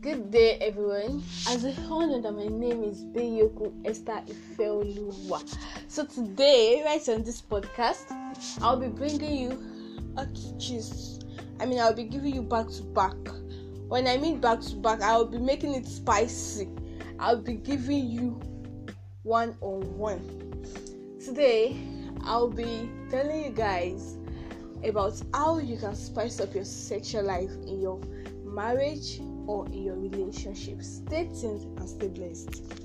Good day, everyone. As a know that my name is Beyoku Esther Ifeoluwa. So today, right on this podcast, I'll be bringing you a gist. I mean, I'll be giving you back to back. When I mean back to back, I'll be making it spicy. I'll be giving you one on one. Today, I'll be telling you guys about how you can spice up your sexual life in your marriage or in your relationship. Stay tuned and stay blessed.